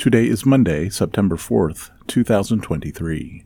Today is Monday, September 4th, 2023.